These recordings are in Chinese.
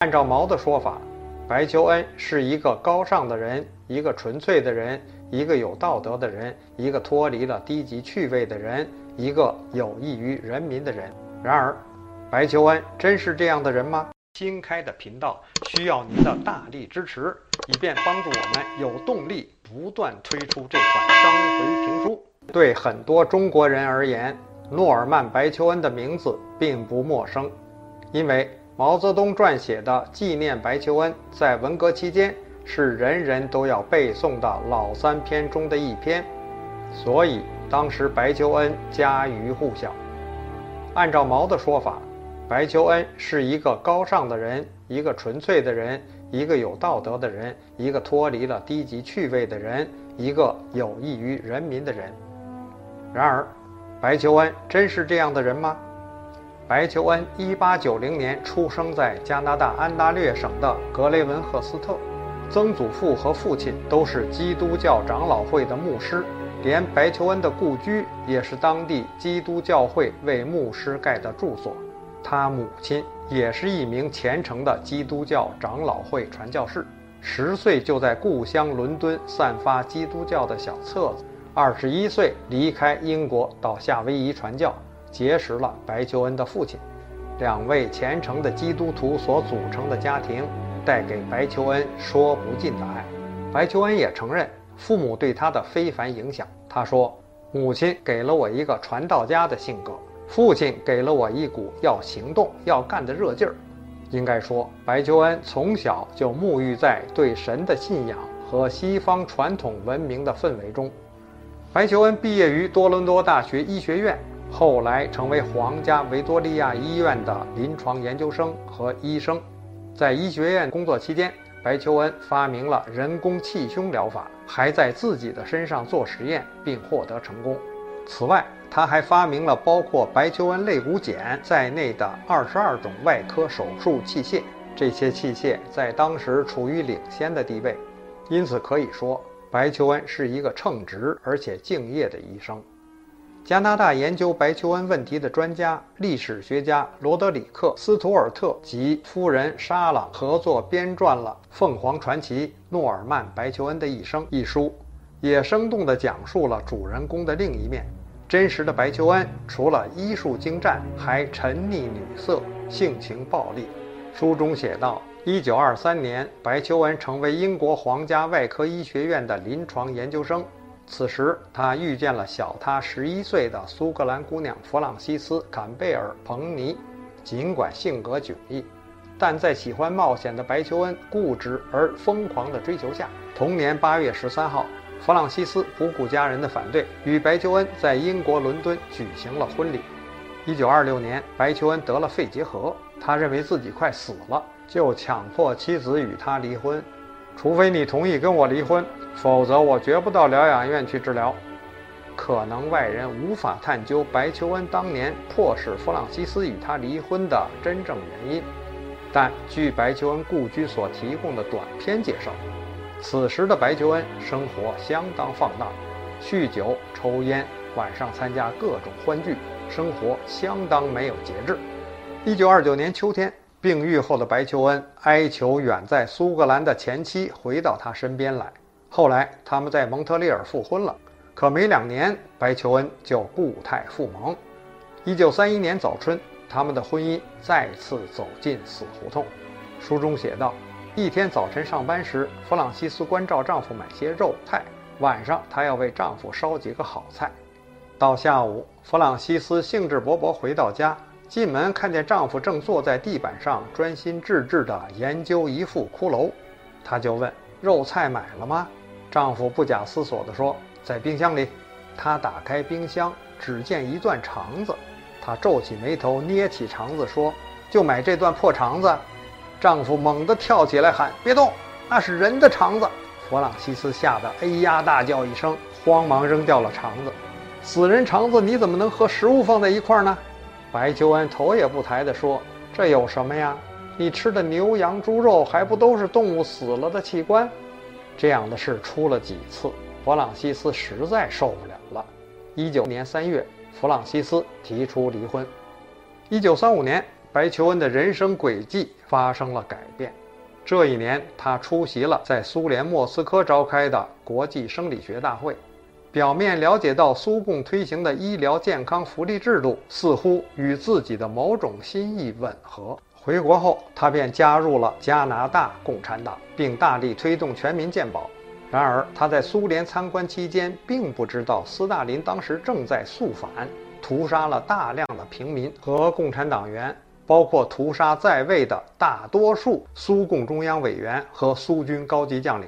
按照毛的说法，白求恩是一个高尚的人，一个纯粹的人，一个有道德的人，一个脱离了低级趣味的人，一个有益于人民的人。然而，白求恩真是这样的人吗？新开的频道需要您的大力支持，以便帮助我们有动力不断推出这款章回评书。对很多中国人而言，诺尔曼·白求恩的名字并不陌生，因为。毛泽东撰写的纪念白求恩，在文革期间是人人都要背诵的老三篇中的一篇，所以当时白求恩家喻户晓。按照毛的说法，白求恩是一个高尚的人，一个纯粹的人，一个有道德的人，一个脱离了低级趣味的人，一个有益于人民的人。然而，白求恩真是这样的人吗？白求恩1890年出生在加拿大安大略省的格雷文赫斯特，曾祖父和父亲都是基督教长老会的牧师，连白求恩的故居也是当地基督教会为牧师盖的住所。他母亲也是一名虔诚的基督教长老会传教士，十岁就在故乡伦敦散发基督教的小册子，二十一岁离开英国到夏威夷传教。结识了白求恩的父亲，两位虔诚的基督徒所组成的家庭，带给白求恩说不尽的爱。白求恩也承认父母对他的非凡影响。他说：“母亲给了我一个传道家的性格，父亲给了我一股要行动、要干的热劲儿。”应该说，白求恩从小就沐浴在对神的信仰和西方传统文明的氛围中。白求恩毕业于多伦多大学医学院。后来成为皇家维多利亚医院的临床研究生和医生，在医学院工作期间，白求恩发明了人工气胸疗法，还在自己的身上做实验并获得成功。此外，他还发明了包括白求恩肋骨剪在内的二十二种外科手术器械，这些器械在当时处于领先的地位，因此可以说，白求恩是一个称职而且敬业的医生。加拿大研究白求恩问题的专家、历史学家罗德里克·斯图尔特及夫人莎朗合作编撰了《凤凰传奇：诺尔曼·白求恩的一生》一书，也生动地讲述了主人公的另一面。真实的白求恩除了医术精湛，还沉溺女色，性情暴戾。书中写道：1923年，白求恩成为英国皇家外科医学院的临床研究生。此时，他遇见了小他十一岁的苏格兰姑娘弗朗西斯·坎贝尔·彭尼。尽管性格迥异，但在喜欢冒险的白求恩固执而疯狂的追求下，同年八月十三号，弗朗西斯不顾家人的反对，与白求恩在英国伦敦举行了婚礼。一九二六年，白求恩得了肺结核，他认为自己快死了，就强迫妻子与他离婚。除非你同意跟我离婚，否则我绝不到疗养院去治疗。可能外人无法探究白求恩当年迫使弗朗西斯与他离婚的真正原因，但据白求恩故居所提供的短篇介绍，此时的白求恩生活相当放荡，酗酒、抽烟，晚上参加各种欢聚，生活相当没有节制。一九二九年秋天。病愈后的白求恩哀求远在苏格兰的前妻回到他身边来。后来他们在蒙特利尔复婚了，可没两年，白求恩就故态复萌。一九三一年早春，他们的婚姻再次走进死胡同。书中写道：一天早晨上班时，弗朗西斯关照丈夫买些肉菜；晚上，她要为丈夫烧几个好菜。到下午，弗朗西斯兴致勃勃回到家。进门看见丈夫正坐在地板上专心致志地研究一副骷髅，她就问：“肉菜买了吗？”丈夫不假思索地说：“在冰箱里。”她打开冰箱，只见一段肠子。她皱起眉头，捏起肠子说：“就买这段破肠子。”丈夫猛地跳起来喊：“别动，那是人的肠子！”弗朗西斯吓得哎呀大叫一声，慌忙扔掉了肠子。死人肠子你怎么能和食物放在一块儿呢？白求恩头也不抬地说：“这有什么呀？你吃的牛羊猪肉还不都是动物死了的器官？”这样的事出了几次，弗朗西斯实在受不了了。一九年三月，弗朗西斯提出离婚。一九三五年，白求恩的人生轨迹发生了改变。这一年，他出席了在苏联莫斯科召开的国际生理学大会，表面了解到苏共推行的医疗健康福利制度似乎与自己的某种心意吻合。回国后，他便加入了加拿大共产党，并大力推动全民健保。然而，他在苏联参观期间，并不知道斯大林当时正在肃反，屠杀了大量的平民和共产党员，包括屠杀在位的大多数苏共中央委员和苏军高级将领。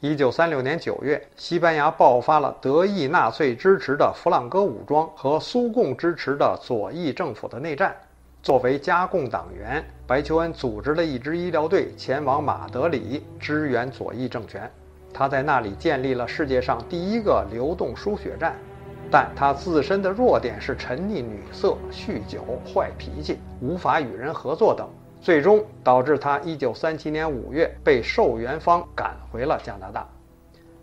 一九三六年九月，西班牙爆发了德意纳粹支持的弗朗哥武装和苏共支持的左翼政府的内战。作为加共党员，白求恩组织了一支医疗队前往马德里支援左翼政权。他在那里建立了世界上第一个流动输血站，但他自身的弱点是沉溺女色、酗酒、坏脾气、无法与人合作等，最终导致他1937年5月被受援方赶回了加拿大。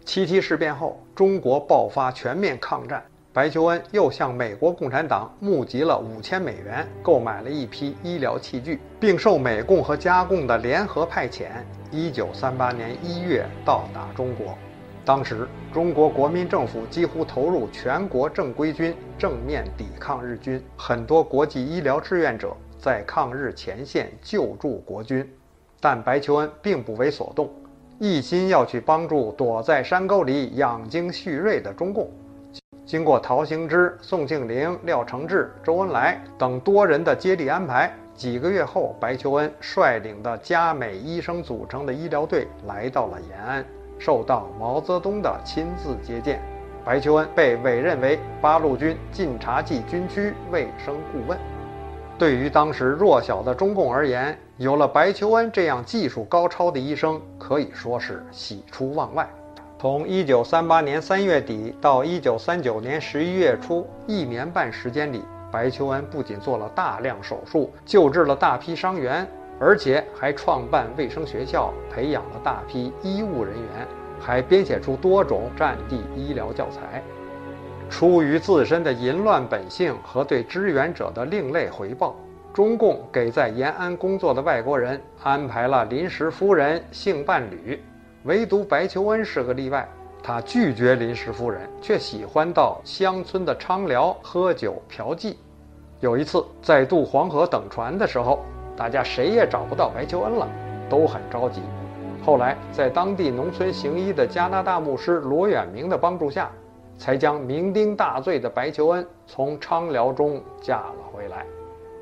七七事变后，中国爆发全面抗战。白求恩又向美国共产党募集了五千美元，购买了一批医疗器具，并受美共和加共的联合派遣，一九三八年一月到达中国。当时，中国国民政府几乎投入全国正规军，正面抵抗日军。很多国际医疗志愿者在抗日前线救助国军，但白求恩并不为所动，一心要去帮助躲在山沟里养精蓄锐的中共。经过陶行知、宋庆龄、廖承志、周恩来等多人的接力安排，几个月后，白求恩率领的加美医生组成的医疗队来到了延安，受到毛泽东的亲自接见。白求恩被委任为八路军晋察冀军区卫生顾问。对于当时弱小的中共而言，有了白求恩这样技术高超的医生，可以说是喜出望外。从一九三八年三月底到一九三九年十一月初，一年半时间里，白求恩不仅做了大量手术，救治了大批伤员，而且还创办卫生学校，培养了大批医务人员，还编写出多种战地医疗教材。出于自身的淫乱本性和对支援者的另类回报，中共给在延安工作的外国人安排了临时夫人、性伴侣。唯独白求恩是个例外，他拒绝临时夫人，却喜欢到乡村的昌寮喝酒嫖妓。有一次在渡黄河等船的时候，大家谁也找不到白求恩了，都很着急。后来在当地农村行医的加拿大牧师罗远明的帮助下，才将酩酊大醉的白求恩从昌寮中架了回来。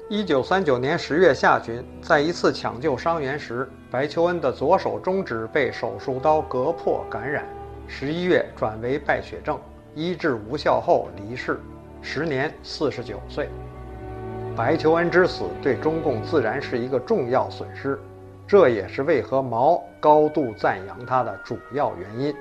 一九三九年十月下旬，在一次抢救伤员时，白求恩的左手中指被手术刀割破感染。十一月转为败血症，医治无效后离世，时年四十九岁。白求恩之死对中共自然是一个重要损失，这也是为何毛高度赞扬他的主要原因。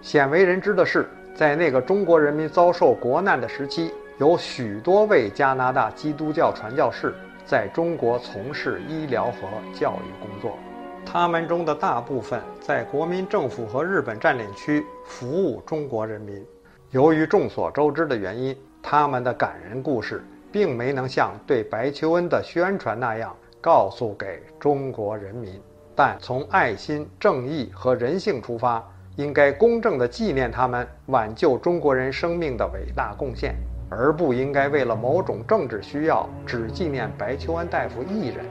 鲜为人知的是，在那个中国人民遭受国难的时期。有许多位加拿大基督教传教士在中国从事医疗和教育工作，他们中的大部分在国民政府和日本占领区服务中国人民。由于众所周知的原因，他们的感人故事并没能像对白求恩的宣传那样告诉给中国人民。但从爱心、正义和人性出发，应该公正地纪念他们挽救中国人生命的伟大贡献。而不应该为了某种政治需要，只纪念白求恩大夫一人。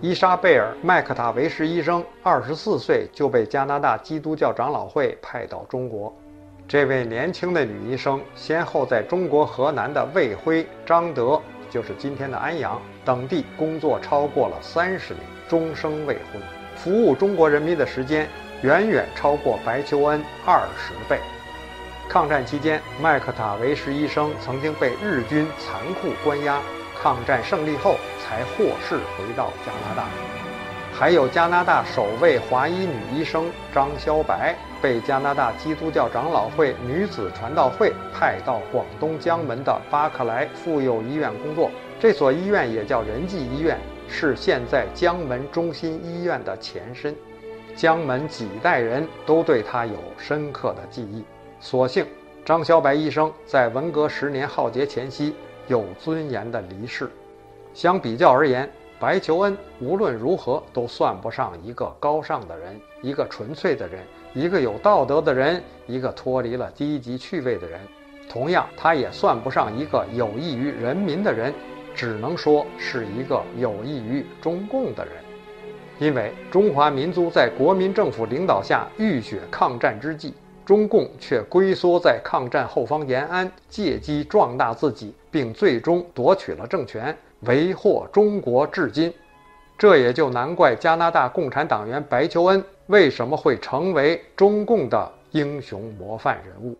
伊莎贝尔·麦克塔维什医生二十四岁就被加拿大基督教长老会派到中国。这位年轻的女医生先后在中国河南的卫辉、张德（就是今天的安阳）等地工作超过了三十年，终生未婚，服务中国人民的时间远远超过白求恩二十倍。抗战期间，麦克塔维什医生曾经被日军残酷关押。抗战胜利后，才获释回到加拿大。还有加拿大首位华裔女医生张肖白，被加拿大基督教长老会女子传道会派到广东江门的巴克莱妇幼医院工作。这所医院也叫仁济医院，是现在江门中心医院的前身。江门几代人都对他有深刻的记忆。所幸，张小白医生在文革十年浩劫前夕有尊严地离世。相比较而言，白求恩无论如何都算不上一个高尚的人，一个纯粹的人，一个有道德的人，一个脱离了低级趣味的人。同样，他也算不上一个有益于人民的人，只能说是一个有益于中共的人。因为中华民族在国民政府领导下浴血抗战之际，中共却龟缩在抗战后方延安，借机壮大自己，并最终夺取了政权。为祸中国至今，这也就难怪加拿大共产党员白求恩为什么会成为中共的英雄模范人物。